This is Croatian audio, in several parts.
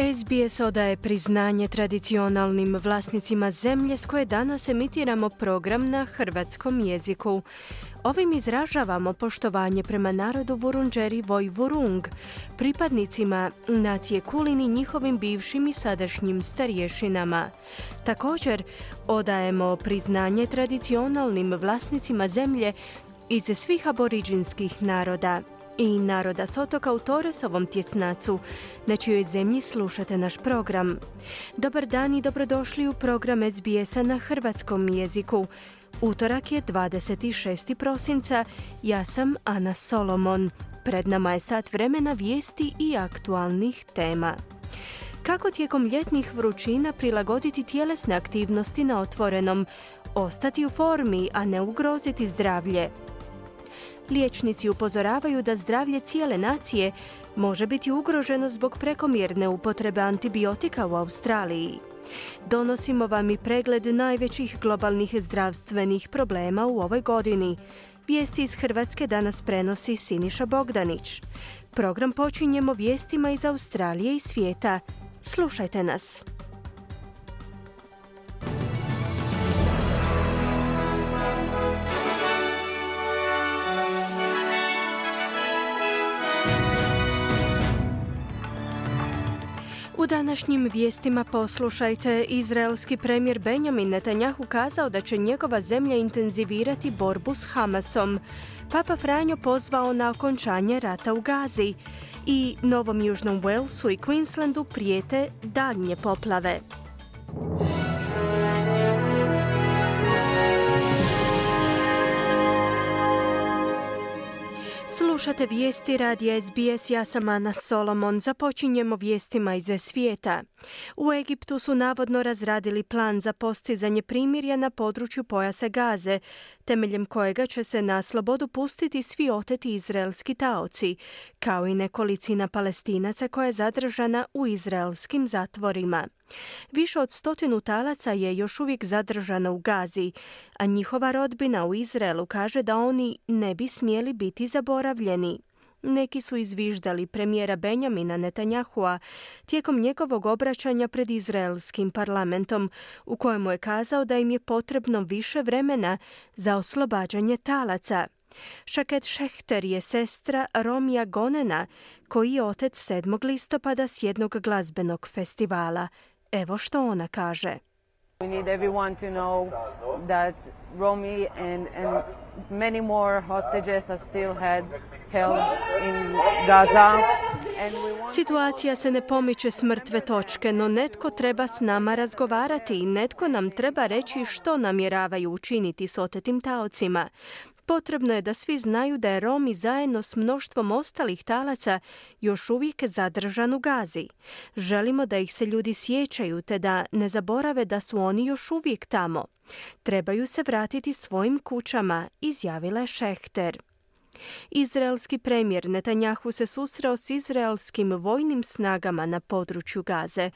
SBS odaje priznanje tradicionalnim vlasnicima zemlje s koje danas emitiramo program na hrvatskom jeziku. Ovim izražavamo poštovanje prema narodu Vurunđeri Vojvurung, pripadnicima nacije Kulini njihovim bivšim i sadašnjim starješinama. Također, odajemo priznanje tradicionalnim vlasnicima zemlje iz svih aboriđinskih naroda i naroda s otoka u Toresovom tjesnacu, na čijoj zemlji slušate naš program. Dobar dan i dobrodošli u program SBS-a na hrvatskom jeziku. Utorak je 26. prosinca, ja sam Ana Solomon. Pred nama je sat vremena vijesti i aktualnih tema. Kako tijekom ljetnih vrućina prilagoditi tjelesne aktivnosti na otvorenom, ostati u formi, a ne ugroziti zdravlje? Liječnici upozoravaju da zdravlje cijele nacije može biti ugroženo zbog prekomjerne upotrebe antibiotika u Australiji. Donosimo vam i pregled najvećih globalnih zdravstvenih problema u ovoj godini. Vijesti iz Hrvatske danas prenosi Siniša Bogdanić. Program počinjemo vijestima iz Australije i svijeta. Slušajte nas. U današnjim vijestima poslušajte, izraelski premijer Benjamin Netanjahu kazao da će njegova zemlja intenzivirati borbu s Hamasom. Papa Franjo pozvao na okončanje rata u Gazi i Novom Južnom Walesu i Queenslandu prijete daljnje poplave. Slušate vijesti radija SBS, ja sam Ana Solomon. Započinjemo vijestima iz svijeta. U Egiptu su navodno razradili plan za postizanje primirja na području pojasa Gaze, temeljem kojega će se na slobodu pustiti svi oteti izraelski taoci, kao i nekolicina palestinaca koja je zadržana u izraelskim zatvorima. Više od stotinu talaca je još uvijek zadržana u Gazi, a njihova rodbina u Izraelu kaže da oni ne bi smjeli biti zaboravljeni. Neki su izviždali premijera Benjamina Netanjahua tijekom njegovog obraćanja pred izraelskim parlamentom, u kojemu je kazao da im je potrebno više vremena za oslobađanje talaca. Šaket Šehter je sestra Romija Gonena, koji je otec 7. listopada s jednog glazbenog festivala. Evo što ona kaže. We need everyone to know that Romy and, many more hostages are still had, Situacija se ne pomiče s mrtve točke, no netko treba s nama razgovarati i netko nam treba reći što namjeravaju učiniti s otetim taocima. Potrebno je da svi znaju da je Romi zajedno s mnoštvom ostalih talaca još uvijek zadržan u Gazi. Želimo da ih se ljudi sjećaju te da ne zaborave da su oni još uvijek tamo. Trebaju se vratiti svojim kućama, izjavila je Šehter. Izraelski premijer Netanjahu se susreo s izraelskim vojnim snagama na području Gaze,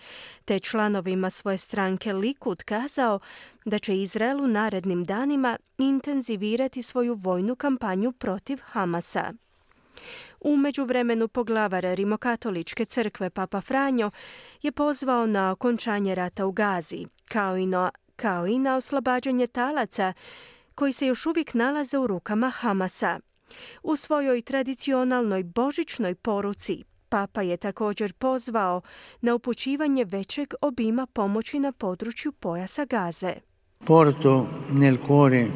te članovima svoje stranke Likud kazao da će Izrael u narednim danima intenzivirati svoju vojnu kampanju protiv Hamasa. U međuvremenu poglavar Rimokatoličke crkve Papa Franjo je pozvao na okončanje rata u Gazi, kao i na, kao i na oslobađanje talaca koji se još uvijek nalaze u rukama Hamasa. U svojoj tradicionalnoj božićnoj poruci Papa je također pozvao na upućivanje većeg obima pomoći na području pojasa Gaze. Porto nel cuore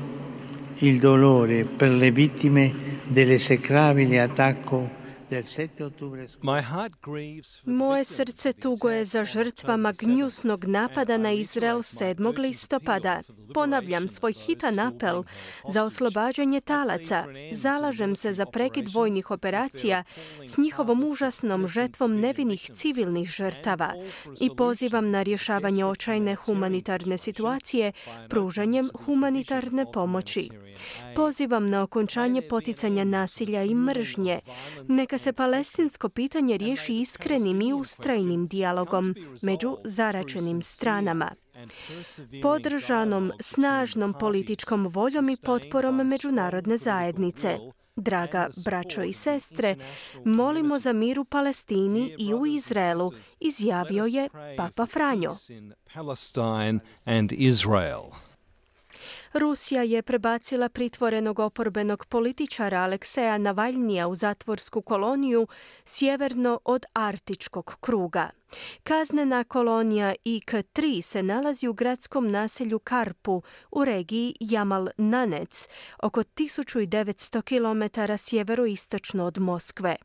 il dolore per le vittime dell'esecrabile attacco del 7 ottobre scorso. My heart grieves for the Moje srce tuguje za žrtvama gnjusnog napada na Izrael 7. listopada. Ponavljam svoj hitan apel za oslobađanje talaca. Zalažem se za prekid vojnih operacija s njihovom užasnom žetvom nevinih civilnih žrtava i pozivam na rješavanje očajne humanitarne situacije pružanjem humanitarne pomoći. Pozivam na okončanje poticanja nasilja i mržnje. Neka se palestinsko pitanje riješi iskrenim i ustrajnim dijalogom među zaračenim stranama podržanom snažnom političkom voljom i potporom međunarodne zajednice. Draga braćo i sestre, molimo za mir u Palestini i u Izraelu, izjavio je Papa Franjo. Rusija je prebacila pritvorenog oporbenog političara Alekseja Navalnija u zatvorsku koloniju sjeverno od Artičkog kruga. Kaznena kolonija IK-3 se nalazi u gradskom naselju Karpu u regiji Jamal Nanec, oko 1900 km sjeveroistočno od Moskve.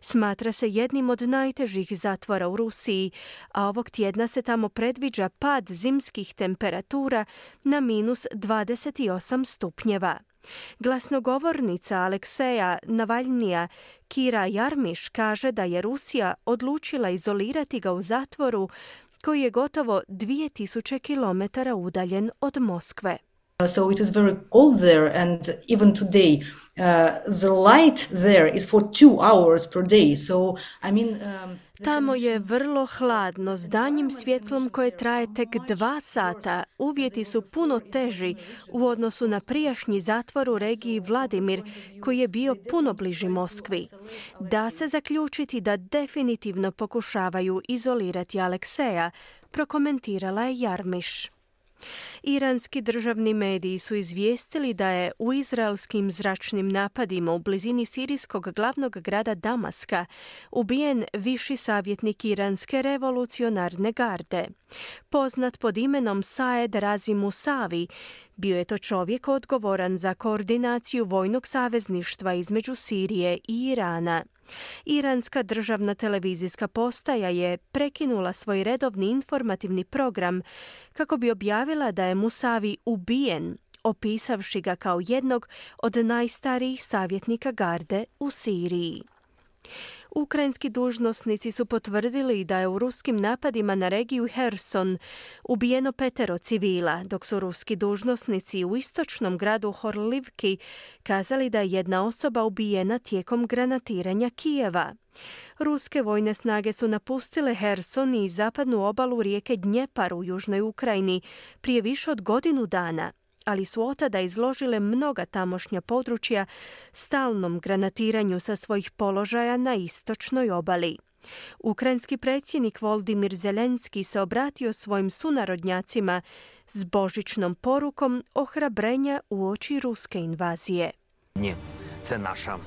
Smatra se jednim od najtežih zatvora u Rusiji, a ovog tjedna se tamo predviđa pad zimskih temperatura na minus 28 stupnjeva. Glasnogovornica Alekseja Navaljnija Kira Jarmiš kaže da je Rusija odlučila izolirati ga u zatvoru koji je gotovo 2000 km udaljen od Moskve. So it is very cold there, and even today, uh, the light there is for two hours per day. So, I mean, um, Tamo je vrlo hladno, s danjim svjetlom koje traje tek dva sata. Uvjeti su puno teži u odnosu na prijašnji zatvor u regiji Vladimir, koji je bio puno bliži Moskvi. Da se zaključiti da definitivno pokušavaju izolirati Alekseja, prokomentirala je Jarmiš. Iranski državni mediji su izvijestili da je u izraelskim zračnim napadima u blizini sirijskog glavnog grada Damaska ubijen viši savjetnik iranske revolucionarne garde. Poznat pod imenom Saed Razimu Savi, bio je to čovjek odgovoran za koordinaciju vojnog savezništva između Sirije i Irana. Iranska državna televizijska postaja je prekinula svoj redovni informativni program kako bi objavila da je Musavi ubijen, opisavši ga kao jednog od najstarijih savjetnika garde u Siriji. Ukrajinski dužnosnici su potvrdili da je u ruskim napadima na regiju Herson ubijeno petero civila, dok su ruski dužnosnici u istočnom gradu Horlivki kazali da je jedna osoba ubijena tijekom granatiranja Kijeva. Ruske vojne snage su napustile Herson i zapadnu obalu rijeke Dnjepar u južnoj Ukrajini prije više od godinu dana, ali su otada izložile mnoga tamošnja područja stalnom granatiranju sa svojih položaja na istočnoj obali. Ukrajinski predsjednik Voldimir Zelenski se obratio svojim sunarodnjacima s božićnom porukom ohrabrenja u oči ruske invazije.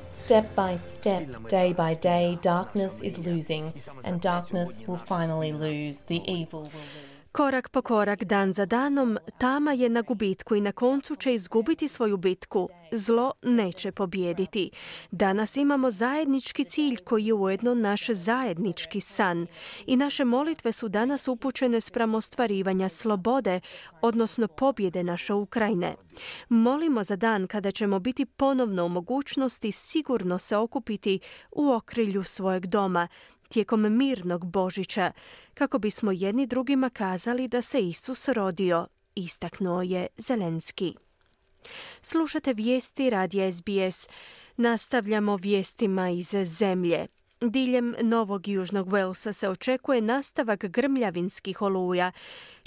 Step by step, day by day, darkness is losing, and darkness will finally lose. The evil will lose. Korak po korak, dan za danom, tama je na gubitku i na koncu će izgubiti svoju bitku. Zlo neće pobijediti. Danas imamo zajednički cilj koji je ujedno naš zajednički san. I naše molitve su danas upućene spram ostvarivanja slobode, odnosno pobjede naše Ukrajine. Molimo za dan kada ćemo biti ponovno u mogućnosti sigurno se okupiti u okrilju svojeg doma, tijekom mirnog Božića, kako bismo jedni drugima kazali da se Isus rodio, istaknuo je Zelenski. Slušate vijesti radija SBS. Nastavljamo vijestima iz zemlje. Diljem Novog Južnog Walesa se očekuje nastavak grmljavinskih oluja,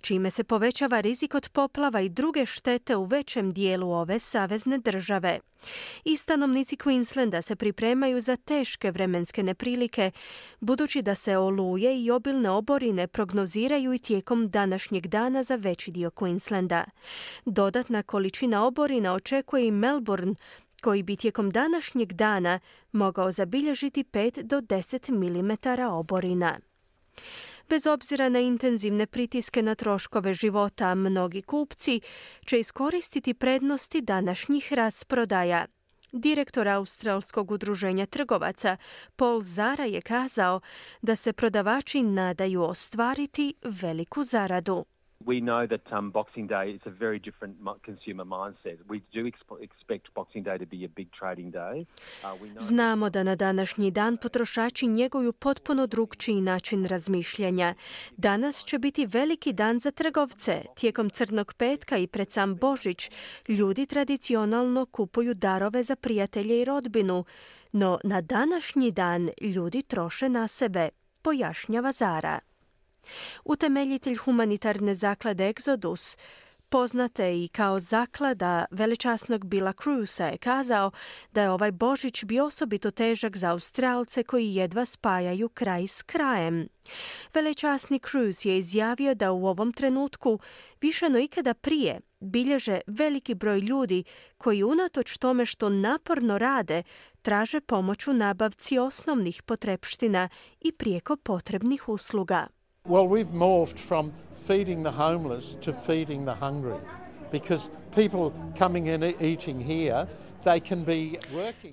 čime se povećava rizik od poplava i druge štete u većem dijelu ove savezne države. I stanovnici Queenslanda se pripremaju za teške vremenske neprilike, budući da se oluje i obilne oborine prognoziraju i tijekom današnjeg dana za veći dio Queenslanda. Dodatna količina oborina očekuje i Melbourne, koji bi tijekom današnjeg dana mogao zabilježiti 5 do 10 mm oborina. Bez obzira na intenzivne pritiske na troškove života, mnogi kupci će iskoristiti prednosti današnjih rasprodaja. Direktor Australskog udruženja trgovaca Paul Zara je kazao da se prodavači nadaju ostvariti veliku zaradu. We know that um, Boxing Day is a very different consumer mindset. We do expect Boxing Day to be a big trading day. Uh. Znamo da na današnji dan potrošači njeguju potpuno drugčiji način razmišljanja. Danas će biti veliki dan za trgovce. Tijekom crnog petka i pred sam Božić ljudi tradicionalno kupuju darove za prijatelje i rodbinu, no na današnji dan ljudi troše na sebe, pojašnjava Zara. Utemeljitelj humanitarne zaklade Exodus, poznate i kao zaklada veličasnog Bila Cruisa je kazao da je ovaj Božić bio osobito težak za Australce koji jedva spajaju kraj s krajem. Velečasni Cruz je izjavio da u ovom trenutku više no ikada prije bilježe veliki broj ljudi koji unatoč tome što naporno rade traže pomoć u nabavci osnovnih potrepština i prijeko potrebnih usluga. Well, we've morphed from feeding the homeless to feeding the hungry because people coming in eating here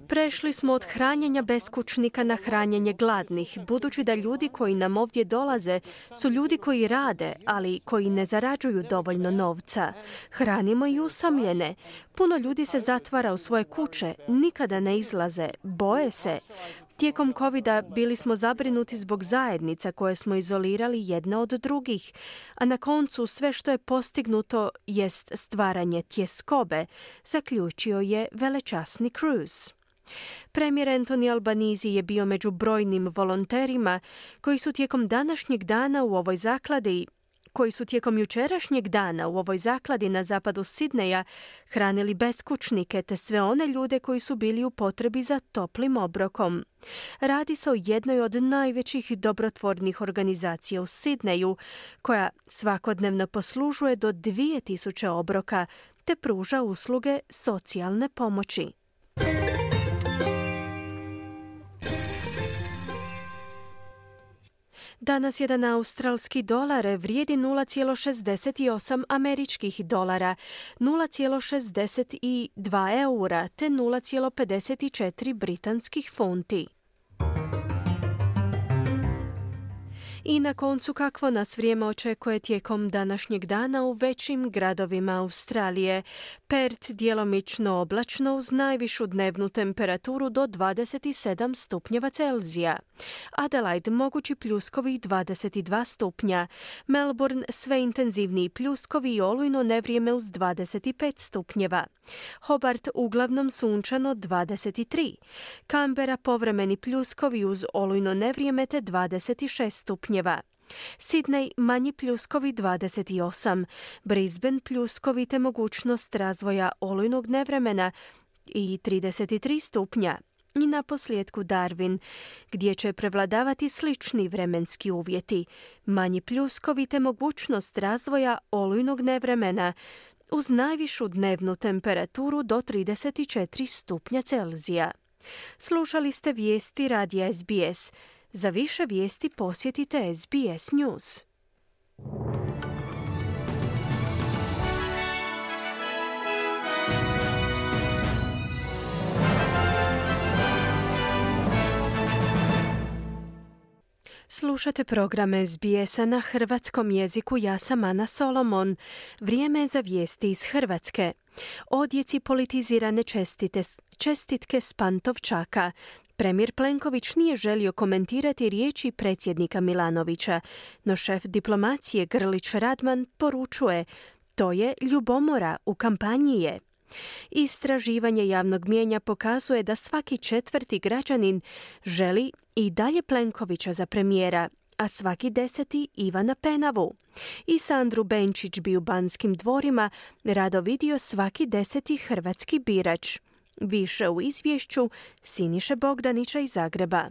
Prešli smo od hranjenja beskućnika na hranjenje gladnih, budući da ljudi koji nam ovdje dolaze su ljudi koji rade, ali koji ne zarađuju dovoljno novca. Hranimo i usamljene. Puno ljudi se zatvara u svoje kuće, nikada ne izlaze, boje se. Tijekom covid bili smo zabrinuti zbog zajednica koje smo izolirali jedna od drugih, a na koncu sve što je postignuto jest stvaranje tjeskobe, zaključio je velečasni Cruz. Premijer Anthony Albanizi je bio među brojnim volonterima koji su tijekom današnjeg dana u ovoj zakladi koji su tijekom jučerašnjeg dana u ovoj zakladi na zapadu Sidneja hranili beskućnike te sve one ljude koji su bili u potrebi za toplim obrokom. Radi se o jednoj od najvećih dobrotvornih organizacija u Sidneju, koja svakodnevno poslužuje do 2000 obroka te pruža usluge socijalne pomoći. Danas jedan australski dolar vrijedi 0,68 američkih dolara, 0,62 eura te 0,54 britanskih funti. I na koncu kakvo nas vrijeme očekuje tijekom današnjeg dana u većim gradovima Australije. Perth djelomično oblačno uz najvišu dnevnu temperaturu do 27 stupnjeva Celzija. Adelaide mogući pljuskovi 22 stupnja. Melbourne sve intenzivniji pljuskovi i olujno nevrijeme uz 25 stupnjeva. Hobart uglavnom sunčano 23. Canberra povremeni pljuskovi uz olujno nevrijeme te 26 stupnjeva. Sydney manji pljuskovi 28, Brisbane pljuskovi te mogućnost razvoja olujnog nevremena i 33 stupnja. I na posljedku Darwin, gdje će prevladavati slični vremenski uvjeti, manji pljuskovi te mogućnost razvoja olujnog nevremena, uz najvišu dnevnu temperaturu do 34 stupnja Celzija. Slušali ste vijesti radija SBS. Za više vijesti posjetite SBS News. Slušate program SBS-a na hrvatskom jeziku. Ja sam Ana Solomon. Vrijeme je za vijesti iz Hrvatske. Odjeci politizirane čestite, čestitke s Pantovčaka. Premijer Plenković nije želio komentirati riječi predsjednika Milanovića, no šef diplomacije Grlić Radman poručuje to je ljubomora, u kampanji je. Istraživanje javnog mijenja pokazuje da svaki četvrti građanin želi i dalje Plenkovića za premijera, a svaki deseti Ivana Penavu. I Sandru Benčić bi u Banskim dvorima rado vidio svaki deseti hrvatski birač. Više u izvješću Siniše Bogdanića iz Zagreba.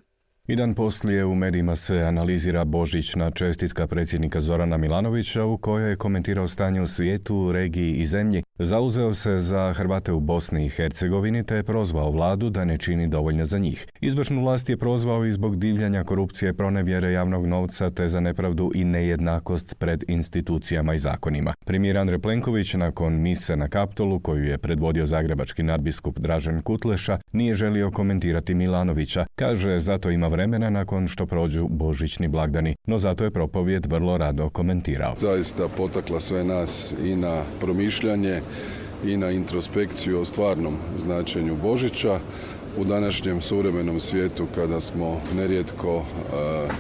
I dan poslije u medijima se analizira božićna čestitka predsjednika Zorana Milanovića u kojoj je komentirao stanje u svijetu, regiji i zemlji Zauzeo se za Hrvate u Bosni i Hercegovini te je prozvao vladu da ne čini dovoljno za njih. Izvršnu vlast je prozvao i zbog divljanja korupcije, pronevjere javnog novca te za nepravdu i nejednakost pred institucijama i zakonima. Premijer Andrej Plenković nakon mise na Kaptolu koju je predvodio zagrebački nadbiskup Dražen Kutleša nije želio komentirati Milanovića. Kaže zato ima vremena nakon što prođu božićni blagdani, no zato je propovjed vrlo rado komentirao. Zaista potakla sve nas i na promišljanje i na introspekciju o stvarnom značenju Božića u današnjem suvremenom svijetu kada smo nerijetko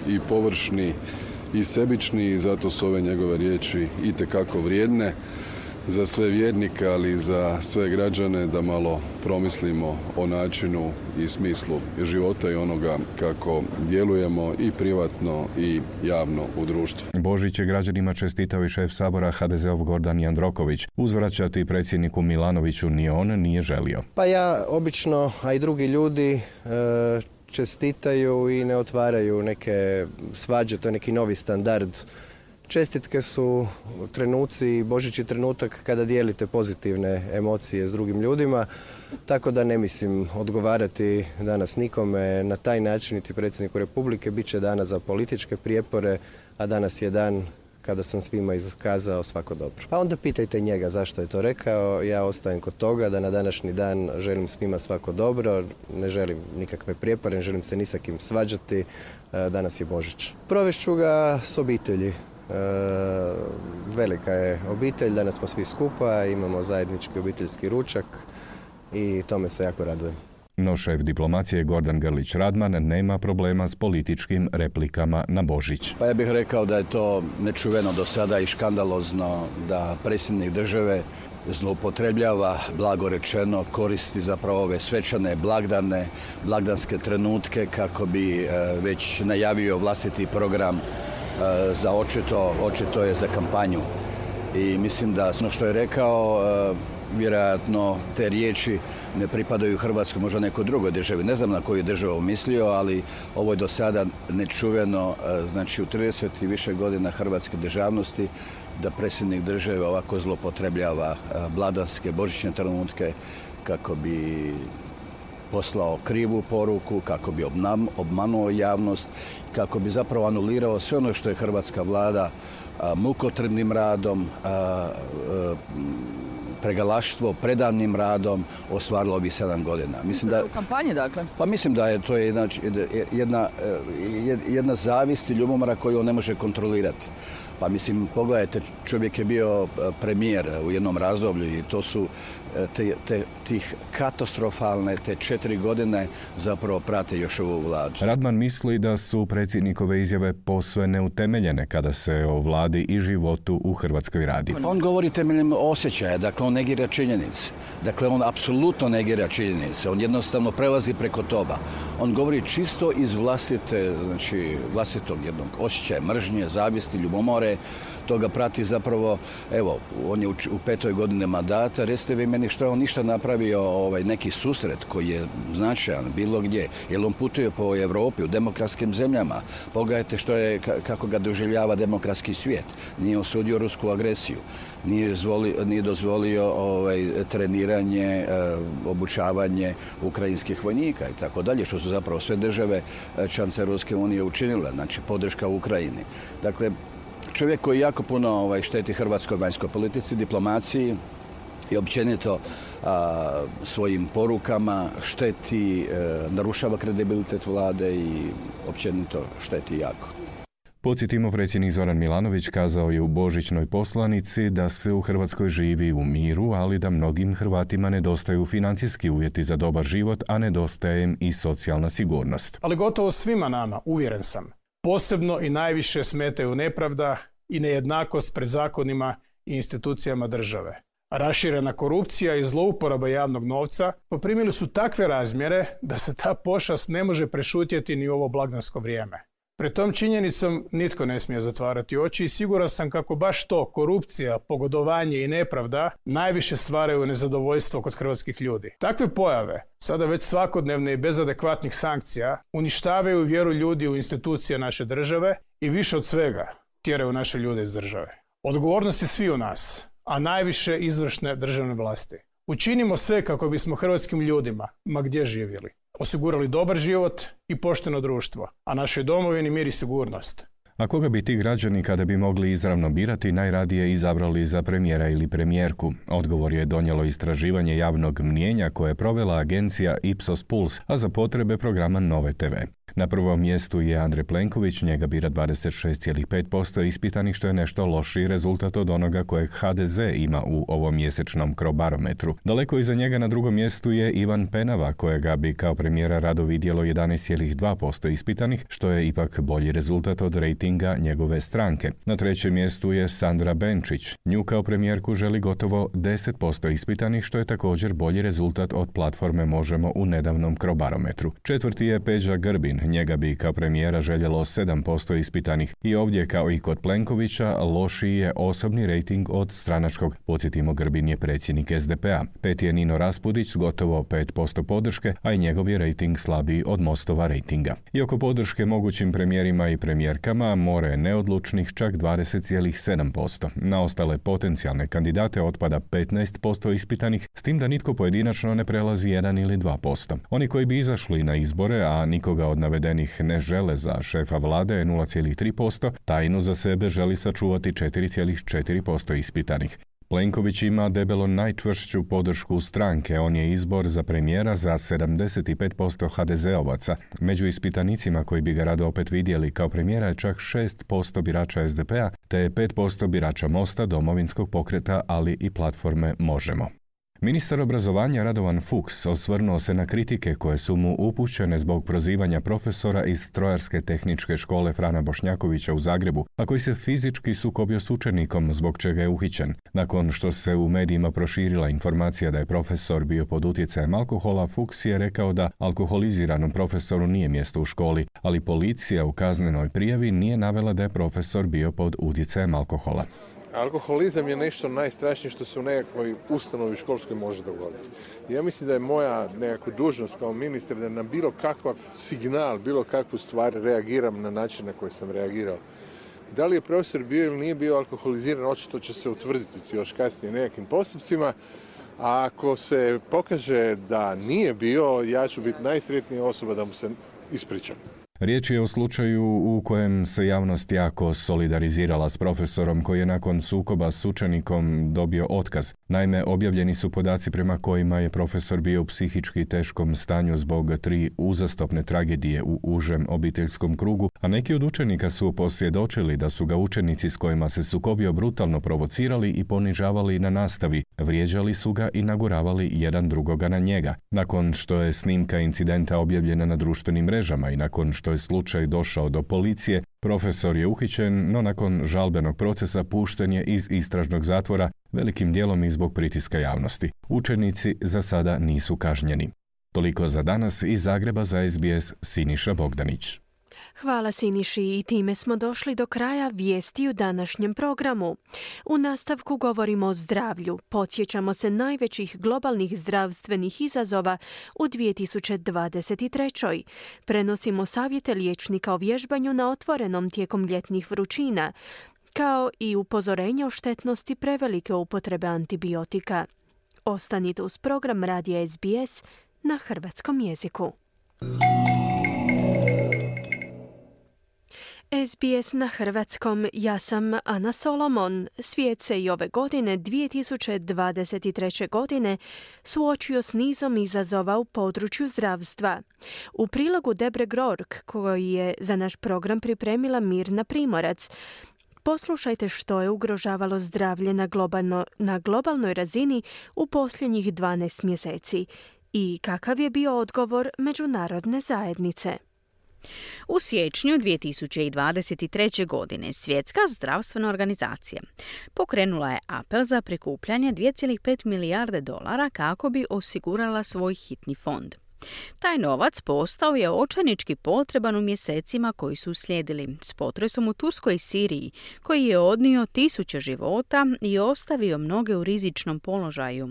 i površni i sebični i zato su ove njegove riječi itekako vrijedne za sve vjernike, ali i za sve građane da malo promislimo o načinu i smislu života i onoga kako djelujemo i privatno i javno u društvu. Božić je građanima čestitao i šef sabora HDZ-ov Gordan Jandroković. Uzvraćati predsjedniku Milanoviću ni on nije želio. Pa ja obično, a i drugi ljudi e, čestitaju i ne otvaraju neke svađe, to je neki novi standard Čestitke su trenuci, božići trenutak kada dijelite pozitivne emocije s drugim ljudima, tako da ne mislim odgovarati danas nikome na taj način, niti predsjedniku Republike. Biće dana za političke prijepore, a danas je dan kada sam svima iskazao svako dobro. Pa onda pitajte njega zašto je to rekao. Ja ostajem kod toga da na današnji dan želim svima svako dobro, ne želim nikakve prijepore, ne želim se ni sa kim svađati. E, danas je Božić. Provešću ga s obitelji. E, velika je obitelj, danas smo svi skupa, imamo zajednički obiteljski ručak i tome se jako radujem. No šef diplomacije Gordan Grlić Radman nema problema s političkim replikama na Božić. Pa ja bih rekao da je to nečuveno do sada i škandalozno da predsjednik države zloupotrebljava, blago rečeno, koristi zapravo ove svečane blagdane, blagdanske trenutke kako bi e, već najavio vlastiti program za očito, očito je za kampanju. I mislim da ono što je rekao, e, vjerojatno te riječi ne pripadaju Hrvatskoj, možda nekoj drugoj državi. Ne znam na koju državu mislio, ali ovo je do sada nečuveno, e, znači u 30 i više godina hrvatske državnosti, da predsjednik države ovako zlopotrebljava bladanske, božićne trenutke kako bi poslao krivu poruku, kako bi obmanuo javnost, kako bi zapravo anulirao sve ono što je hrvatska vlada mukotrpnim radom, pregalaštvo, predavnim radom ostvarilo ovih sedam godina. Mislim da, u kampanji, dakle? Pa mislim da je to jedna, jedna, jedna zavist i ljubomora koju on ne može kontrolirati. Pa mislim, pogledajte, čovjek je bio premijer u jednom razdoblju i to su te, te, tih katastrofalne te četiri godine zapravo prate još ovu vladu. Radman misli da su predsjednikove izjave posve neutemeljene kada se o vladi i životu u Hrvatskoj radi. On govori temeljem osjećaja, dakle on negira činjenice. Dakle, on apsolutno negira činjenice. On jednostavno prelazi preko toga. On govori čisto iz vlastite, znači vlastitog jednog osjećaja mržnje, zavisti, ljubomore, toga prati zapravo, evo, on je u, petoj godine mandata, recite vi meni što je on ništa napravio ovaj, neki susret koji je značajan bilo gdje, jer on putuje po Europi, u demokratskim zemljama, pogledajte što je, kako ga doživljava demokratski svijet, nije osudio rusku agresiju, nije, nije dozvolio ovaj, treniranje, e, obučavanje ukrajinskih vojnika i tako dalje, što su zapravo sve države e, članice Ruske unije učinile, znači podrška Ukrajini. Dakle, čovjek koji jako puno ovaj, šteti hrvatskoj vanjskoj politici, diplomaciji i općenito svojim porukama šteti, e, narušava kredibilitet vlade i općenito šteti jako. Podsjetimo, predsjednik Zoran Milanović kazao je u božićnoj poslanici da se u Hrvatskoj živi u miru, ali da mnogim Hrvatima nedostaju financijski uvjeti za dobar život, a nedostaje im i socijalna sigurnost. Ali gotovo svima nama, uvjeren sam, Posebno i najviše smetaju nepravda i nejednakost pred zakonima i institucijama države. Raširena korupcija i zlouporaba javnog novca poprimili su takve razmjere da se ta pošast ne može prešutjeti ni u ovo blagdansko vrijeme. Pred tom činjenicom nitko ne smije zatvarati oči i siguran sam kako baš to, korupcija, pogodovanje i nepravda, najviše stvaraju nezadovoljstvo kod hrvatskih ljudi. Takve pojave, sada već svakodnevne i bez adekvatnih sankcija, uništavaju vjeru ljudi u institucije naše države i više od svega tjeraju naše ljude iz države. Odgovornost je svi u nas, a najviše izvršne državne vlasti. Učinimo sve kako bismo hrvatskim ljudima, ma gdje živjeli, osigurali dobar život i pošteno društvo, a našoj domovini mir i sigurnost. A koga bi ti građani kada bi mogli izravno birati najradije izabrali za premijera ili premijerku? Odgovor je donijelo istraživanje javnog mnijenja koje je provela agencija Ipsos Puls, a za potrebe programa Nove TV. Na prvom mjestu je Andrej Plenković, njega bira 26,5% ispitanih, što je nešto lošiji rezultat od onoga kojeg HDZ ima u ovom mjesečnom krobarometru. Daleko iza njega na drugom mjestu je Ivan Penava, kojega bi kao premijera rado vidjelo 11,2% ispitanih, što je ipak bolji rezultat od rejtinga njegove stranke. Na trećem mjestu je Sandra Benčić. Nju kao premijerku želi gotovo 10% ispitanih, što je također bolji rezultat od platforme Možemo u nedavnom krobarometru. Četvrti je Peđa Grbin, Njega bi kao premijera željelo 7% ispitanih i ovdje kao i kod Plenkovića lošiji je osobni rejting od stranačkog. Podsjetimo Grbin je predsjednik SDP-a. Pet je Nino Raspudić s gotovo 5% podrške, a i njegov je rejting slabiji od Mostova rejtinga. Iako podrške mogućim premijerima i premijerkama more neodlučnih čak 20,7%. Na ostale potencijalne kandidate otpada 15% ispitanih, s tim da nitko pojedinačno ne prelazi 1 ili 2%. Oni koji bi izašli na izbore, a nikoga od navedenih ne žele za šefa vlade je 0,3%, tajnu za sebe želi sačuvati 4,4% ispitanih. Plenković ima debelo najčvršću podršku stranke, on je izbor za premijera za 75% HDZ-ovaca. Među ispitanicima koji bi ga rado opet vidjeli kao premijera je čak 6% birača SDP-a, te 5% birača Mosta, domovinskog pokreta, ali i platforme Možemo. Ministar obrazovanja Radovan Fuchs osvrnuo se na kritike koje su mu upućene zbog prozivanja profesora iz Strojarske tehničke škole Frana Bošnjakovića u Zagrebu, a koji se fizički sukobio s učenikom zbog čega je uhićen. Nakon što se u medijima proširila informacija da je profesor bio pod utjecajem alkohola, Fuchs je rekao da alkoholiziranom profesoru nije mjesto u školi, ali policija u kaznenoj prijavi nije navela da je profesor bio pod utjecajem alkohola. Alkoholizam je nešto najstrašnije što se u nekakvoj ustanovi školskoj može dogoditi. Ja mislim da je moja nekakva dužnost kao ministar da na bilo kakav signal, bilo kakvu stvar reagiram na način na koji sam reagirao. Da li je profesor bio ili nije bio alkoholiziran, očito će se utvrditi još kasnije nekakvim postupcima. A ako se pokaže da nije bio, ja ću biti najsretnija osoba da mu se ispričam. Riječ je o slučaju u kojem se javnost jako solidarizirala s profesorom koji je nakon sukoba s učenikom dobio otkaz. Naime, objavljeni su podaci prema kojima je profesor bio u psihički teškom stanju zbog tri uzastopne tragedije u užem obiteljskom krugu, a neki od učenika su posvjedočili da su ga učenici s kojima se sukobio brutalno provocirali i ponižavali na nastavi, vrijeđali su ga i naguravali jedan drugoga na njega. Nakon što je snimka incidenta objavljena na društvenim mrežama i nakon što je slučaj došao do policije, profesor je uhićen, no nakon žalbenog procesa pušten je iz istražnog zatvora, velikim dijelom i zbog pritiska javnosti. Učenici za sada nisu kažnjeni. Toliko za danas iz Zagreba za SBS Siniša Bogdanić. Hvala Siniši i time smo došli do kraja vijesti u današnjem programu. U nastavku govorimo o zdravlju. Podsjećamo se najvećih globalnih zdravstvenih izazova u 2023. Prenosimo savjete liječnika o vježbanju na otvorenom tijekom ljetnih vrućina, kao i upozorenje o štetnosti prevelike upotrebe antibiotika. Ostanite uz program Radija SBS na hrvatskom jeziku. SBS na hrvatskom, ja sam Ana Solomon. Svijet se i ove godine, 2023. godine, suočio s nizom izazova u području zdravstva. U prilogu Debre Grork, koji je za naš program pripremila Mirna Primorac, Poslušajte što je ugrožavalo zdravlje na, globalno, na globalnoj razini u posljednjih 12 mjeseci i kakav je bio odgovor međunarodne zajednice. U siječnju 2023. godine Svjetska zdravstvena organizacija pokrenula je apel za prikupljanje 2,5 milijarde dolara kako bi osigurala svoj hitni fond. Taj novac postao je očajnički potreban u mjesecima koji su slijedili s potresom u Turskoj Siriji, koji je odnio tisuće života i ostavio mnoge u rizičnom položaju.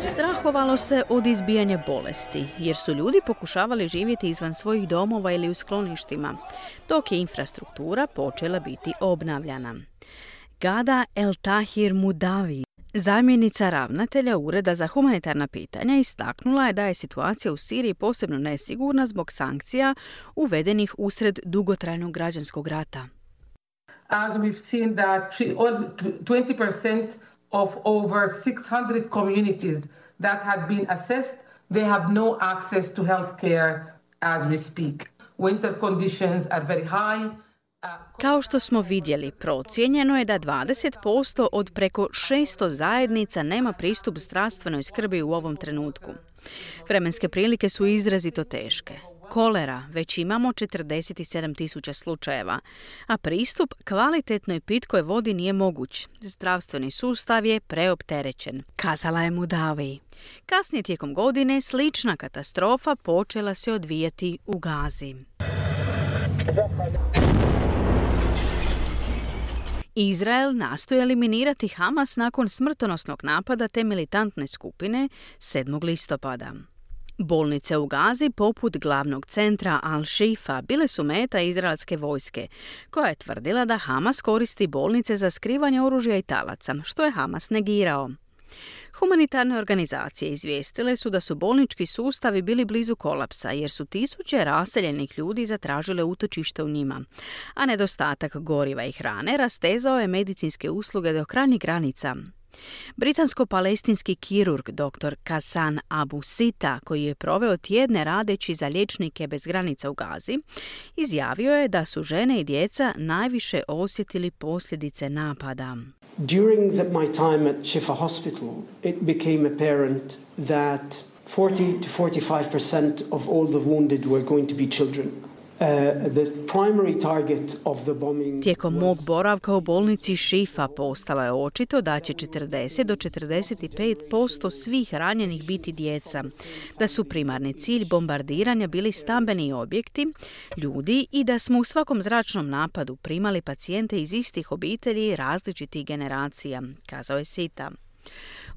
Strahovalo se od izbijanja bolesti, jer su ljudi pokušavali živjeti izvan svojih domova ili u skloništima, dok je infrastruktura počela biti obnavljana. Gada El Tahir Mudavi, Zamjenica ravnatelja Ureda za humanitarna pitanja istaknula je da je situacija u Siriji posebno nesigurna zbog sankcija uvedenih usred dugotrajnog građanskog rata. As we've seen that 20% of over 600 communities that have been assessed, they have no access to health care as we speak. Winter conditions are very high. Kao što smo vidjeli, procijenjeno je da 20% od preko 600 zajednica nema pristup zdravstvenoj skrbi u ovom trenutku. Vremenske prilike su izrazito teške. Kolera već imamo 47 tisuća slučajeva, a pristup kvalitetnoj pitkoj vodi nije moguć. Zdravstveni sustav je preopterećen, kazala je Mudavi. Kasnije tijekom godine slična katastrofa počela se odvijati u Gazi. Izrael nastoji eliminirati Hamas nakon smrtonosnog napada te militantne skupine 7. listopada. Bolnice u Gazi, poput glavnog centra Al-Shifa, bile su meta izraelske vojske, koja je tvrdila da Hamas koristi bolnice za skrivanje oružja i talaca, što je Hamas negirao. Humanitarne organizacije izvijestile su da su bolnički sustavi bili blizu kolapsa jer su tisuće raseljenih ljudi zatražile utočište u njima, a nedostatak goriva i hrane rastezao je medicinske usluge do krajnjih granica. Britansko-palestinski kirurg dr. Kasan Abu Sita, koji je proveo tjedne radeći za liječnike bez granica u Gazi, izjavio je da su žene i djeca najviše osjetili posljedice napada. During the, my time at Shifa Hospital, it became apparent that 40 to 45% of all the wounded were going to be children. Tijekom mog boravka u bolnici Šifa postalo je očito da će 40 do 45% svih ranjenih biti djeca, da su primarni cilj bombardiranja bili stambeni objekti, ljudi i da smo u svakom zračnom napadu primali pacijente iz istih obitelji različitih generacija, kazao je Sita.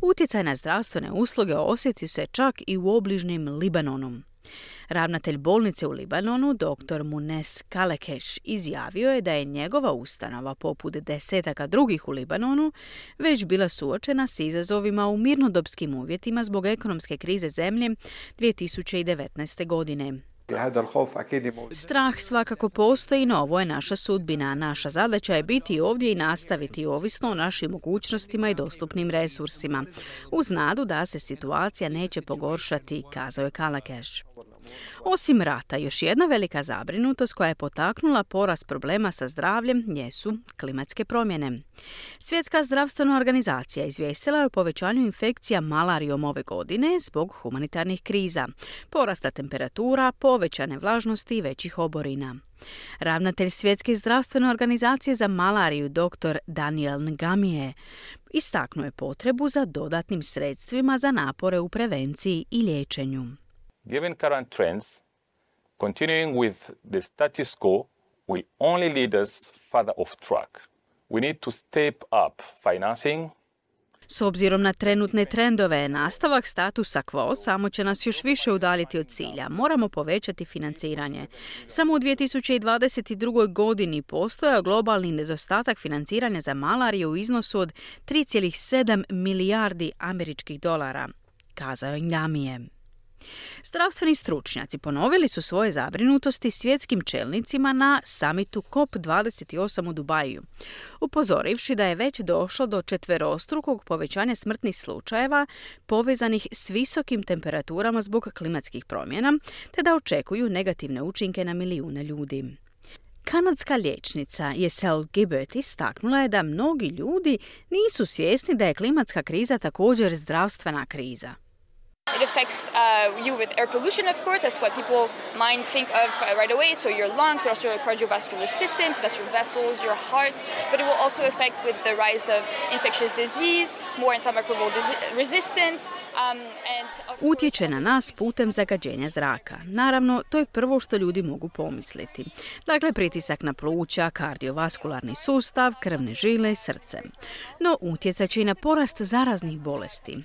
Utjecaj na zdravstvene usluge osjeti se čak i u obližnjem Libanonu. Ravnatelj bolnice u Libanonu, dr. Munes Kalekeš, izjavio je da je njegova ustanova, poput desetaka drugih u Libanonu, već bila suočena s izazovima u mirnodopskim uvjetima zbog ekonomske krize zemlje 2019. godine. Strah svakako postoji, no ovo je naša sudbina. Naša zadaća je biti ovdje i nastaviti ovisno o našim mogućnostima i dostupnim resursima. Uz nadu da se situacija neće pogoršati, kazao je Kalakeš. Osim rata, još jedna velika zabrinutost koja je potaknula porast problema sa zdravljem jesu klimatske promjene. Svjetska zdravstvena organizacija izvijestila je o povećanju infekcija malarijom ove godine zbog humanitarnih kriza, porasta temperatura, povećane vlažnosti i većih oborina. Ravnatelj Svjetske zdravstvene organizacije za malariju dr. Daniel Ngamije istaknuo je potrebu za dodatnim sredstvima za napore u prevenciji i liječenju. Given current trends, continuing with the status quo will only lead us further off track. We need to step up financing S obzirom na trenutne trendove, nastavak statusa quo samo će nas još više udaljiti od cilja. Moramo povećati financiranje. Samo u 2022. godini postojao globalni nedostatak financiranja za malariju u iznosu od 3,7 milijardi američkih dolara, kazao je. Zdravstveni stručnjaci ponovili su svoje zabrinutosti svjetskim čelnicima na samitu COP28 u Dubaju, upozorivši da je već došlo do četverostrukog povećanja smrtnih slučajeva povezanih s visokim temperaturama zbog klimatskih promjena, te da očekuju negativne učinke na milijune ljudi. Kanadska liječnica Jesel Gibbert istaknula je da mnogi ljudi nisu svjesni da je klimatska kriza također zdravstvena kriza. It affects uh, you with air pollution, of course. That's what people mind think of uh, right away. So your lungs, but also your cardiovascular system. So that's your vessels, your heart. But it will also affect with the rise of infectious disease, more antimicrobial resistance. Um, and Utječe na nas putem zagađenja zraka. Naravno, to je prvo što ljudi mogu pomisliti. Dakle, pritisak na pluća, kardiovaskularni sustav, krvne žile i srce. No, utjecat i na porast zaraznih bolesti.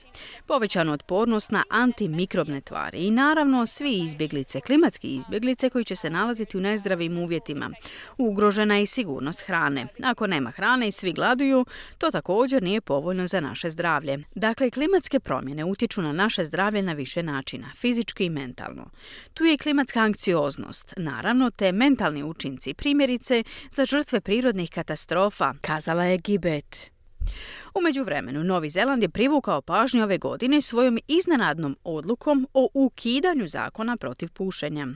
Povećanu otpornost na antimikrobne tvari i naravno svi izbjeglice, klimatski izbjeglice koji će se nalaziti u nezdravim uvjetima. Ugrožena je i sigurnost hrane. Ako nema hrane i svi gladuju, to također nije povoljno za naše zdravlje. Dakle, klimatske promjene utječu na naše zdravlje na više načina, fizički i mentalno. Tu je klimatska anksioznost, naravno te mentalni učinci, primjerice za žrtve prirodnih katastrofa, kazala je Gibet. U međuvremenu, Novi Zeland je privukao pažnju ove godine svojom iznenadnom odlukom o ukidanju zakona protiv pušenja.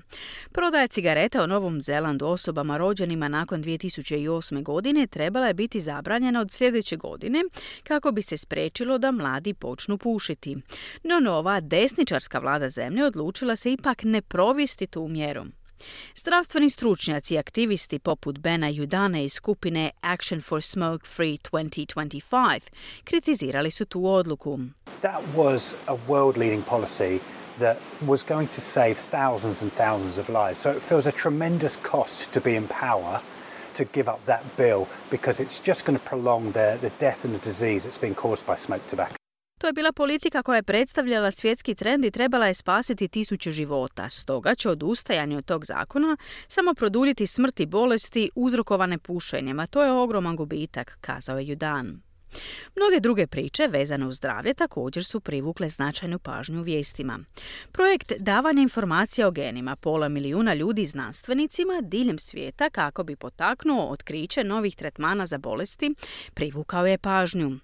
Prodaja cigareta u Novom Zelandu osobama rođenima nakon 2008. godine trebala je biti zabranjena od sljedeće godine kako bi se spriječilo da mladi počnu pušiti. No nova desničarska vlada zemlje odlučila se ipak ne provesti tu mjeru. Zdravstveni stručnjaci i aktivisti poput Bena Judane iz skupine Action for Smoke Free 2025 kritizirali su tu odluku. That was a world leading policy that was going to save thousands and thousands of lives. So it feels a tremendous cost to be in power to give up that bill because it's just going to prolong the, the death and the disease that's been caused by smoke tobacco. To je bila politika koja je predstavljala svjetski trend i trebala je spasiti tisuće života. Stoga će odustajanje od tog zakona samo produljiti smrti bolesti uzrokovane pušenjem, a to je ogroman gubitak, kazao je Judan. Mnoge druge priče vezane uz zdravlje također su privukle značajnu pažnju u vijestima. Projekt davanja informacija o genima pola milijuna ljudi znanstvenicima diljem svijeta kako bi potaknuo otkriće novih tretmana za bolesti privukao je pažnju.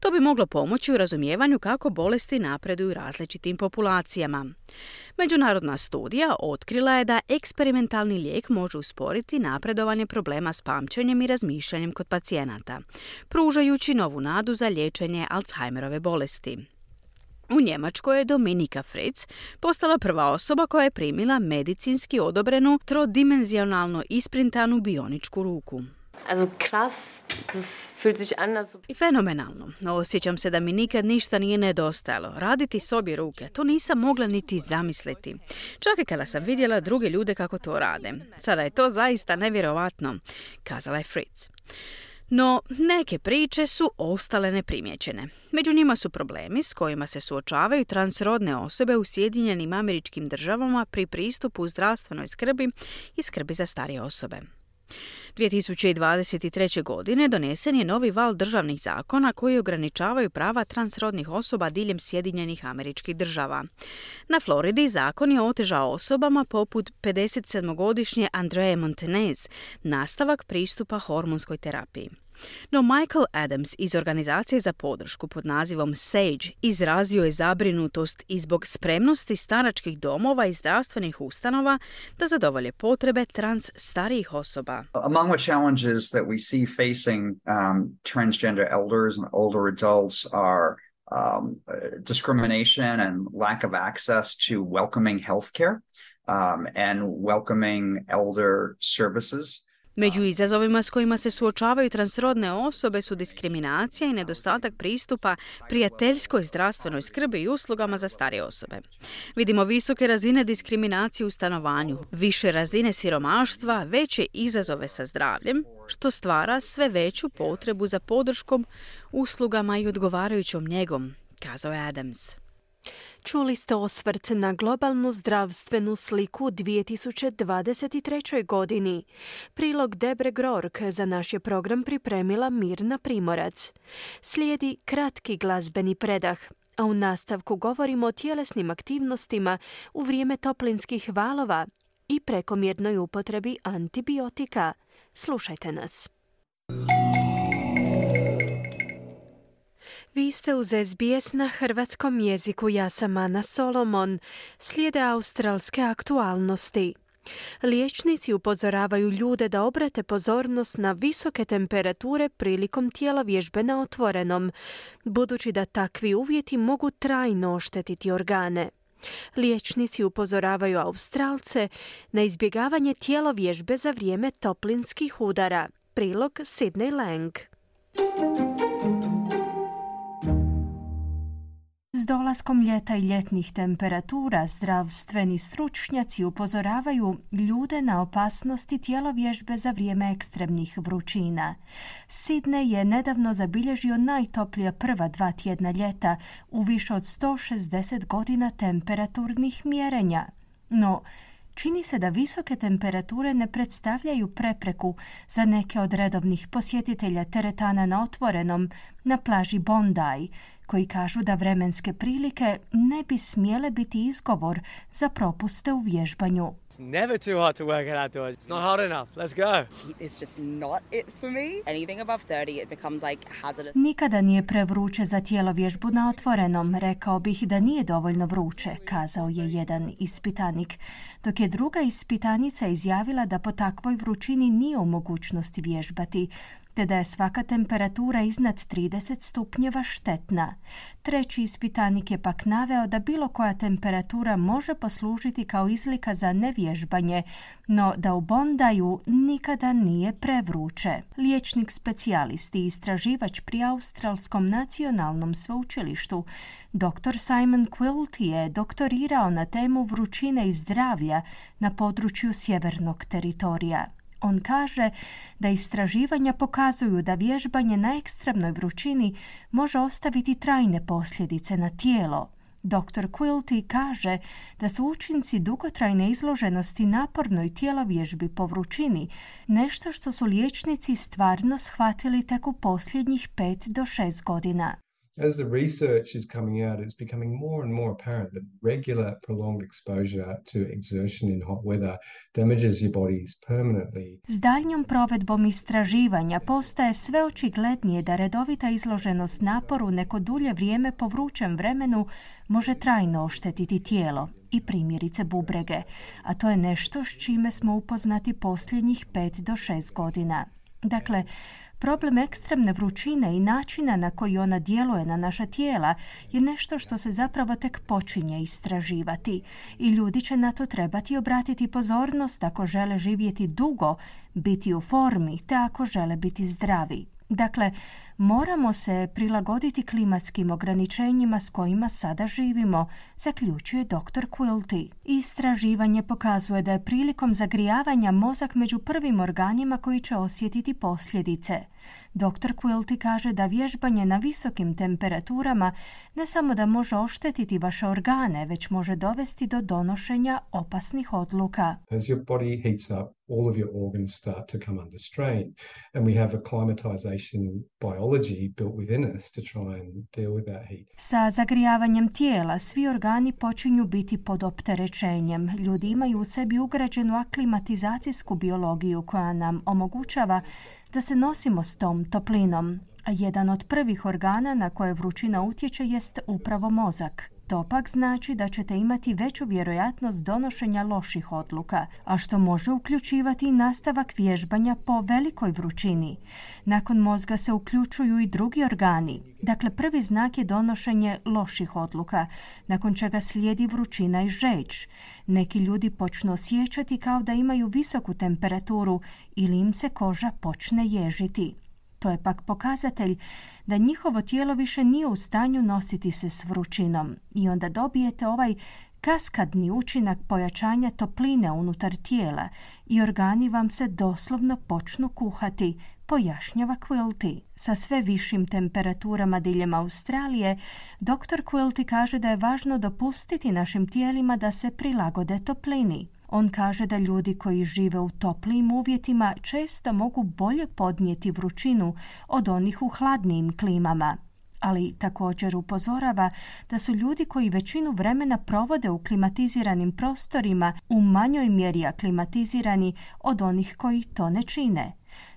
To bi moglo pomoći u razumijevanju kako bolesti napreduju različitim populacijama. Međunarodna studija otkrila je da eksperimentalni lijek može usporiti napredovanje problema s pamćenjem i razmišljanjem kod pacijenata, pružajući novu nadu za liječenje Alzheimerove bolesti. U Njemačkoj je Dominika Fritz postala prva osoba koja je primila medicinski odobrenu trodimenzionalno isprintanu bioničku ruku. Also krass, das fühlt sich an. I fenomenalno. Osjećam se da mi nikad ništa nije nedostajalo. Raditi s obje ruke, to nisam mogla niti zamisliti. Čak i kada sam vidjela druge ljude kako to rade. Sada je to zaista nevjerovatno, kazala je Fritz. No, neke priče su ostale neprimjećene. Među njima su problemi s kojima se suočavaju transrodne osobe u Sjedinjenim američkim državama pri pristupu zdravstvenoj skrbi i skrbi za starije osobe. 2023. godine donesen je novi val državnih zakona koji ograničavaju prava transrodnih osoba diljem Sjedinjenih američkih država. Na Floridi zakon je otežao osobama poput 57-godišnje Andreje Montenez nastavak pristupa hormonskoj terapiji. No Michael Adams iz organizacije za podršku pod nazivom SAGE izrazio je zabrinutost i zbog spremnosti staračkih domova i zdravstvenih ustanova da zadovolje potrebe trans starijih osoba. Among the challenges that we see facing um, transgender elders and older adults are um, discrimination and lack of access to welcoming healthcare um, and welcoming elder services. Među izazovima s kojima se suočavaju transrodne osobe su diskriminacija i nedostatak pristupa prijateljskoj zdravstvenoj skrbi i uslugama za starije osobe. Vidimo visoke razine diskriminacije u stanovanju, više razine siromaštva, veće izazove sa zdravljem, što stvara sve veću potrebu za podrškom, uslugama i odgovarajućom njegom, kazao je Adams. Čuli ste osvrt na globalnu zdravstvenu sliku u 2023. godini. Prilog Debre Grork za naš je program pripremila Mirna Primorac. Slijedi kratki glazbeni predah, a u nastavku govorimo o tjelesnim aktivnostima u vrijeme toplinskih valova i prekomjernoj upotrebi antibiotika. Slušajte nas. Vi ste uz SBS na hrvatskom jeziku. Ja sam Ana Solomon. Slijede australske aktualnosti. Liječnici upozoravaju ljude da obrate pozornost na visoke temperature prilikom tijela vježbe na otvorenom, budući da takvi uvjeti mogu trajno oštetiti organe. Liječnici upozoravaju Australce na izbjegavanje tijelo vježbe za vrijeme toplinskih udara. Prilog Sidney Lang. S dolaskom ljeta i ljetnih temperatura zdravstveni stručnjaci upozoravaju ljude na opasnosti tjelovježbe za vrijeme ekstremnih vrućina. Sidney je nedavno zabilježio najtoplija prva dva tjedna ljeta u više od 160 godina temperaturnih mjerenja. No, čini se da visoke temperature ne predstavljaju prepreku za neke od redovnih posjetitelja teretana na otvorenom na plaži Bondi, koji kažu da vremenske prilike ne bi smjele biti izgovor za propuste u vježbanju. never too hot to work outdoors. It's not hot enough. Let's go. It's just not it for me. Anything above 30, it becomes like hazardous. Nikada nije prevruće za tijelo vježbu na otvorenom. Rekao bih da nije dovoljno vruće, kazao je jedan ispitanik. Dok je druga ispitanica izjavila da po takvoj vrućini nije u mogućnosti vježbati te da je svaka temperatura iznad 30 stupnjeva štetna. Treći ispitanik je pak naveo da bilo koja temperatura može poslužiti kao izlika za nevježbanje, no da u Bondaju nikada nije prevruće. Liječnik specijalist i istraživač pri Australskom nacionalnom sveučilištu Dr. Simon Quilt je doktorirao na temu vrućine i zdravlja na području sjevernog teritorija. On kaže da istraživanja pokazuju da vježbanje na ekstremnoj vrućini može ostaviti trajne posljedice na tijelo. Dr. Quilty kaže da su učinci dugotrajne izloženosti napornoj vježbi po vrućini nešto što su liječnici stvarno shvatili tek u posljednjih 5 do 6 godina. As the research is coming out, it's becoming more and more apparent that regular prolonged exposure to exertion in hot weather damages your bodies permanently. S daljnjom provedbom istraživanja postaje sve očiglednije da redovita izloženost naporu neko dulje vrijeme po vrućem vremenu može trajno oštetiti tijelo i primjerice bubrege, a to je nešto s čime smo upoznati posljednjih 5 do 6 godina. Dakle, Problem ekstremne vrućine i načina na koji ona djeluje na naša tijela je nešto što se zapravo tek počinje istraživati i ljudi će na to trebati obratiti pozornost ako žele živjeti dugo, biti u formi te ako žele biti zdravi. Dakle, moramo se prilagoditi klimatskim ograničenjima s kojima sada živimo, zaključuje dr. Quilty. Istraživanje pokazuje da je prilikom zagrijavanja mozak među prvim organima koji će osjetiti posljedice. Dr. Quilty kaže da vježbanje na visokim temperaturama ne samo da može oštetiti vaše organe, već može dovesti do donošenja opasnih odluka. As your body heats up, all of your organs start to come under strain. And we have acclimatization biology built within us to try and deal with that heat. Sa zagrijavanjem tijela svi organi počinju biti pod opterećenjem. Ljudi imaju u sebi ugrađenu aklimatizacijsku biologiju koja nam omogućava da se nosimo s tom toplinom. A jedan od prvih organa na koje vrućina utječe jest upravo mozak. To pak znači da ćete imati veću vjerojatnost donošenja loših odluka, a što može uključivati nastavak vježbanja po velikoj vrućini. Nakon mozga se uključuju i drugi organi. Dakle, prvi znak je donošenje loših odluka, nakon čega slijedi vrućina i žeđ. Neki ljudi počnu osjećati kao da imaju visoku temperaturu ili im se koža počne ježiti. To je pak pokazatelj da njihovo tijelo više nije u stanju nositi se s vrućinom i onda dobijete ovaj kaskadni učinak pojačanja topline unutar tijela i organi vam se doslovno počnu kuhati, pojašnjava Quilty. Sa sve višim temperaturama diljem Australije, dr. Quilty kaže da je važno dopustiti našim tijelima da se prilagode toplini. On kaže da ljudi koji žive u toplijim uvjetima često mogu bolje podnijeti vrućinu od onih u hladnijim klimama ali također upozorava da su ljudi koji većinu vremena provode u klimatiziranim prostorima u manjoj mjeri aklimatizirani od onih koji to ne čine.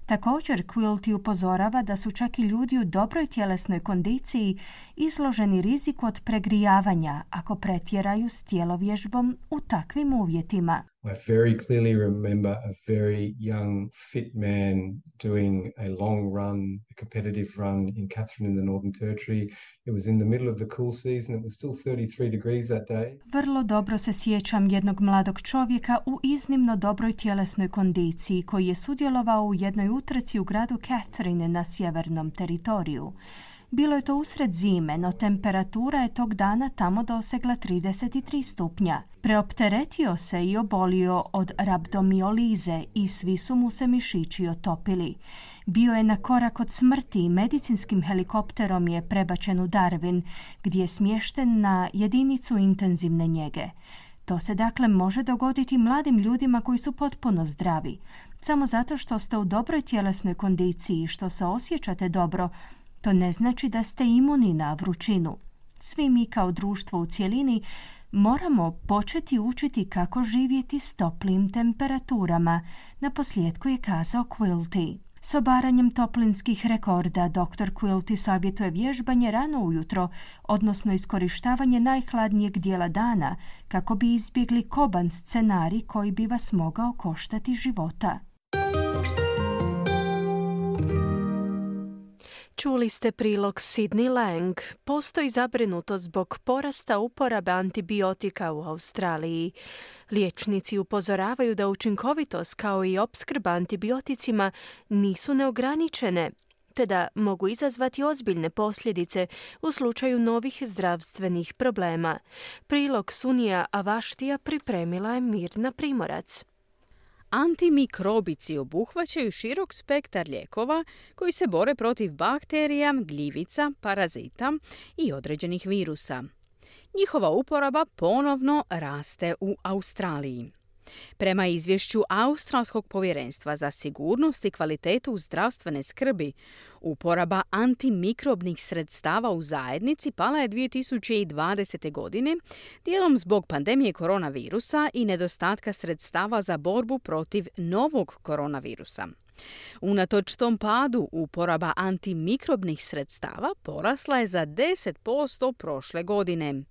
Također Quilty upozorava da su čak i ljudi u dobroj tjelesnoj kondiciji izloženi riziku od pregrijavanja ako pretjeraju s tjelovježbom u takvim uvjetima. I very clearly remember a very young, fit man doing a long run, a competitive run in Catherine in the Northern Territory. It was in the middle of the cool season. It was still 33 degrees that day. Vrlo dobro se sjećam jednog mladog čovjeka u iznimno dobroj tjelesnoj kondiciji koji je sudjelovao u jednoj utrci u gradu Catherine na sjevernom teritoriju. Bilo je to usred zime, no temperatura je tog dana tamo dosegla 33 stupnja. Preopteretio se i obolio od rabdomiolize i svi su mu se mišići otopili. Bio je na korak od smrti i medicinskim helikopterom je prebačen u Darwin, gdje je smješten na jedinicu intenzivne njege. To se dakle može dogoditi mladim ljudima koji su potpuno zdravi. Samo zato što ste u dobroj tjelesnoj kondiciji i što se osjećate dobro, to ne znači da ste imuni na vrućinu. Svi mi kao društvo u cjelini moramo početi učiti kako živjeti s toplim temperaturama, na posljedku je kazao Quilty. S obaranjem toplinskih rekorda dr. Quilty savjetuje vježbanje rano ujutro, odnosno iskorištavanje najhladnijeg dijela dana, kako bi izbjegli koban scenarij koji bi vas mogao koštati života. Čuli ste prilog Sidney Lang. Postoji zabrinutost zbog porasta uporabe antibiotika u Australiji. Liječnici upozoravaju da učinkovitost kao i opskrba antibioticima nisu neograničene, te da mogu izazvati ozbiljne posljedice u slučaju novih zdravstvenih problema. Prilog Sunija Avaštija pripremila je Mirna Primorac. Antimikrobici obuhvaćaju širok spektar lijekova koji se bore protiv bakterija, gljivica, parazita i određenih virusa. Njihova uporaba ponovno raste u Australiji. Prema izvješću Australskog povjerenstva za sigurnost i kvalitetu zdravstvene skrbi, uporaba antimikrobnih sredstava u zajednici pala je 2020. godine, dijelom zbog pandemije koronavirusa i nedostatka sredstava za borbu protiv novog koronavirusa. Unatoč tom padu uporaba antimikrobnih sredstava porasla je za 10% prošle godine.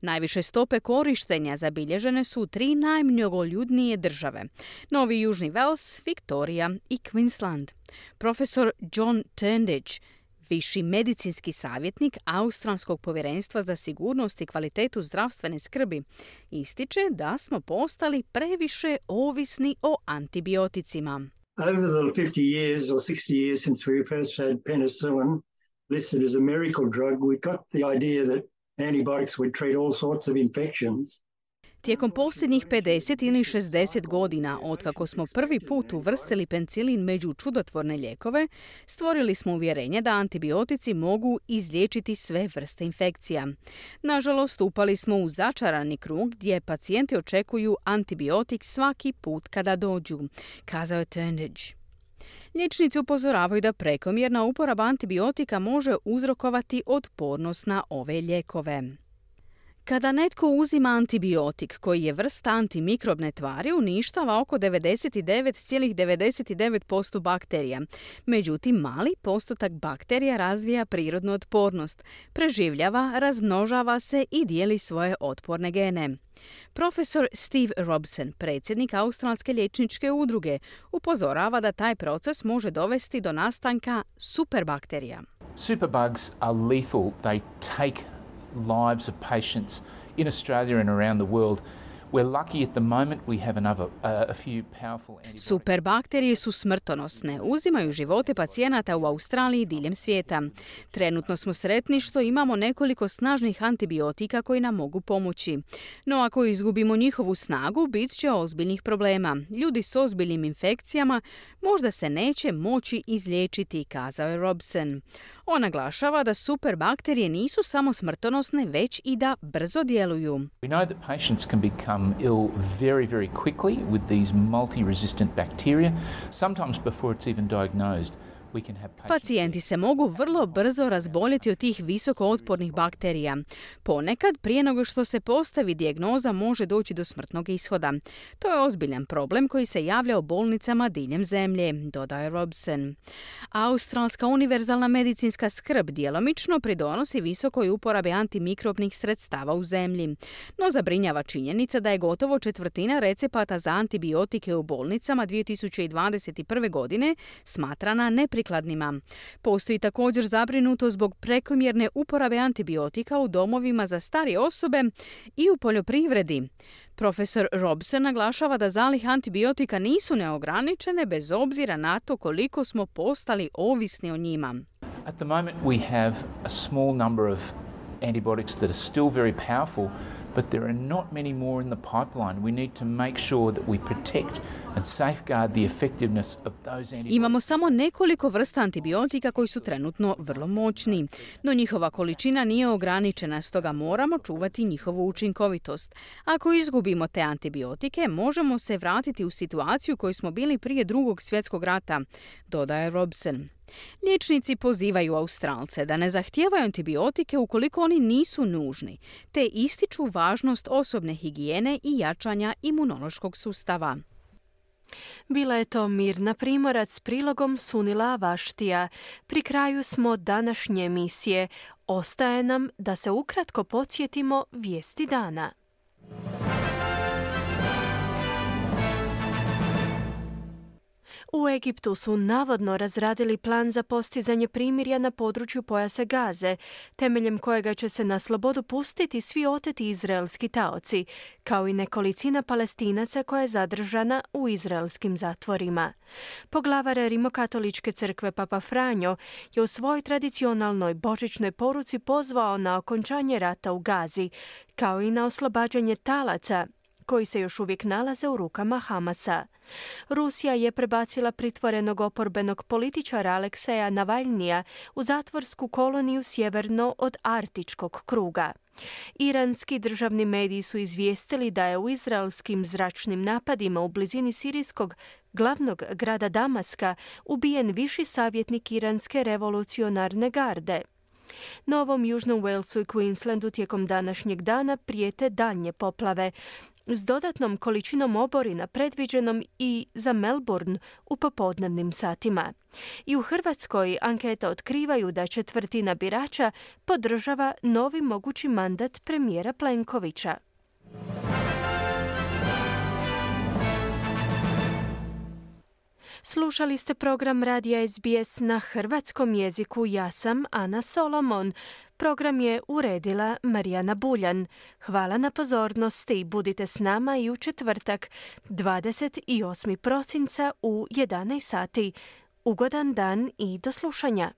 Najviše stope korištenja zabilježene su tri najmnogoljudnije države. Novi Južni Wales, Victoria i Queensland. Profesor John Turnage, viši medicinski savjetnik Australskog povjerenstva za sigurnost i kvalitetu zdravstvene skrbi, ističe da smo postali previše ovisni o antibioticima. Over the 50 years or 60 years since we first had penicillin listed as a miracle drug, we got the idea that antibiotics would treat all sorts of infections. Tijekom posljednjih 50 ili 60 godina, otkako smo prvi put uvrstili penicilin među čudotvorne lijekove, stvorili smo uvjerenje da antibiotici mogu izliječiti sve vrste infekcija. Nažalost, upali smo u začarani krug gdje pacijenti očekuju antibiotik svaki put kada dođu, kazao je Turnage. Liječnici upozoravaju da prekomjerna uporaba antibiotika može uzrokovati otpornost na ove lijekove. Kada netko uzima antibiotik koji je vrsta antimikrobne tvari, uništava oko 99,99% bakterija. Međutim, mali postotak bakterija razvija prirodnu otpornost, preživljava, razmnožava se i dijeli svoje otporne gene. Profesor Steve Robson, predsjednik Australske liječničke udruge, upozorava da taj proces može dovesti do nastanka superbakterija. Superbugs are lethal. They take lives of patients in Australia and around the world. We're lucky at the moment we have another, a few powerful Superbakterije su smrtonosne, uzimaju živote pacijenata u Australiji diljem svijeta. Trenutno smo sretni što imamo nekoliko snažnih antibiotika koji nam mogu pomoći. No ako izgubimo njihovu snagu, bit će ozbiljnih problema. Ljudi s ozbiljnim infekcijama možda se neće moći izliječiti, kazao je Robson. On naglašava da superbakterije nisu samo smrtonosne, već i da brzo djeluju. We know that patients can become ill very, very quickly with these multi-resistant bacteria, sometimes before it's even diagnosed. Pacijenti se mogu vrlo brzo razboljeti od tih visoko otpornih bakterija. Ponekad, prije nego što se postavi dijagnoza, može doći do smrtnog ishoda. To je ozbiljan problem koji se javlja u bolnicama diljem zemlje, dodaje Robson. Australska univerzalna medicinska skrb djelomično pridonosi visokoj uporabi antimikrobnih sredstava u zemlji. No zabrinjava činjenica da je gotovo četvrtina recepata za antibiotike u bolnicama 2021. godine smatrana neprikladnima. Postoji također zabrinuto zbog prekomjerne uporabe antibiotika u domovima za starije osobe i u poljoprivredi. Profesor Robson naglašava da zalih antibiotika nisu neograničene bez obzira na to koliko smo postali ovisni o njima. At the moment we have a small number of antibiotics that are still very powerful but there are not many more in the pipeline. We need to make sure that we protect and safeguard the effectiveness of those antibiotics. Imamo samo nekoliko vrsta antibiotika koji su trenutno vrlo moćni, no njihova količina nije ograničena, stoga moramo čuvati njihovu učinkovitost. Ako izgubimo te antibiotike, možemo se vratiti u situaciju koju smo bili prije drugog svjetskog rata, dodaje Robson. Liječnici pozivaju Australce da ne zahtijevaju antibiotike ukoliko oni nisu nužni, te ističu važnost osobne higijene i jačanja imunološkog sustava. Bila je to Mirna Primorac s prilogom Sunila Vaštija. Pri kraju smo današnje emisije. Ostaje nam da se ukratko podsjetimo vijesti dana. U Egiptu su navodno razradili plan za postizanje primirja na području pojasa Gaze, temeljem kojega će se na slobodu pustiti svi oteti izraelski taoci, kao i nekolicina palestinaca koja je zadržana u izraelskim zatvorima. Poglavar Rimokatoličke crkve Papa Franjo je u svojoj tradicionalnoj božićnoj poruci pozvao na okončanje rata u Gazi, kao i na oslobađanje talaca koji se još uvijek nalaze u rukama Hamasa. Rusija je prebacila pritvorenog oporbenog političara Alekseja Navalnija u zatvorsku koloniju sjeverno od Artičkog kruga. Iranski državni mediji su izvijestili da je u izraelskim zračnim napadima u blizini sirijskog glavnog grada Damaska ubijen viši savjetnik iranske revolucionarne garde. Novom Južnom Walesu i Queenslandu tijekom današnjeg dana prijete daljnje poplave, s dodatnom količinom oborina predviđenom i za Melbourne u popodnevnim satima. I u Hrvatskoj anketa otkrivaju da četvrtina birača podržava novi mogući mandat premijera Plenkovića. Slušali ste program Radija SBS na hrvatskom jeziku. Ja sam Ana Solomon. Program je uredila Marijana Buljan. Hvala na pozornosti budite s nama i u četvrtak 28. prosinca u 11 sati. Ugodan dan i do slušanja.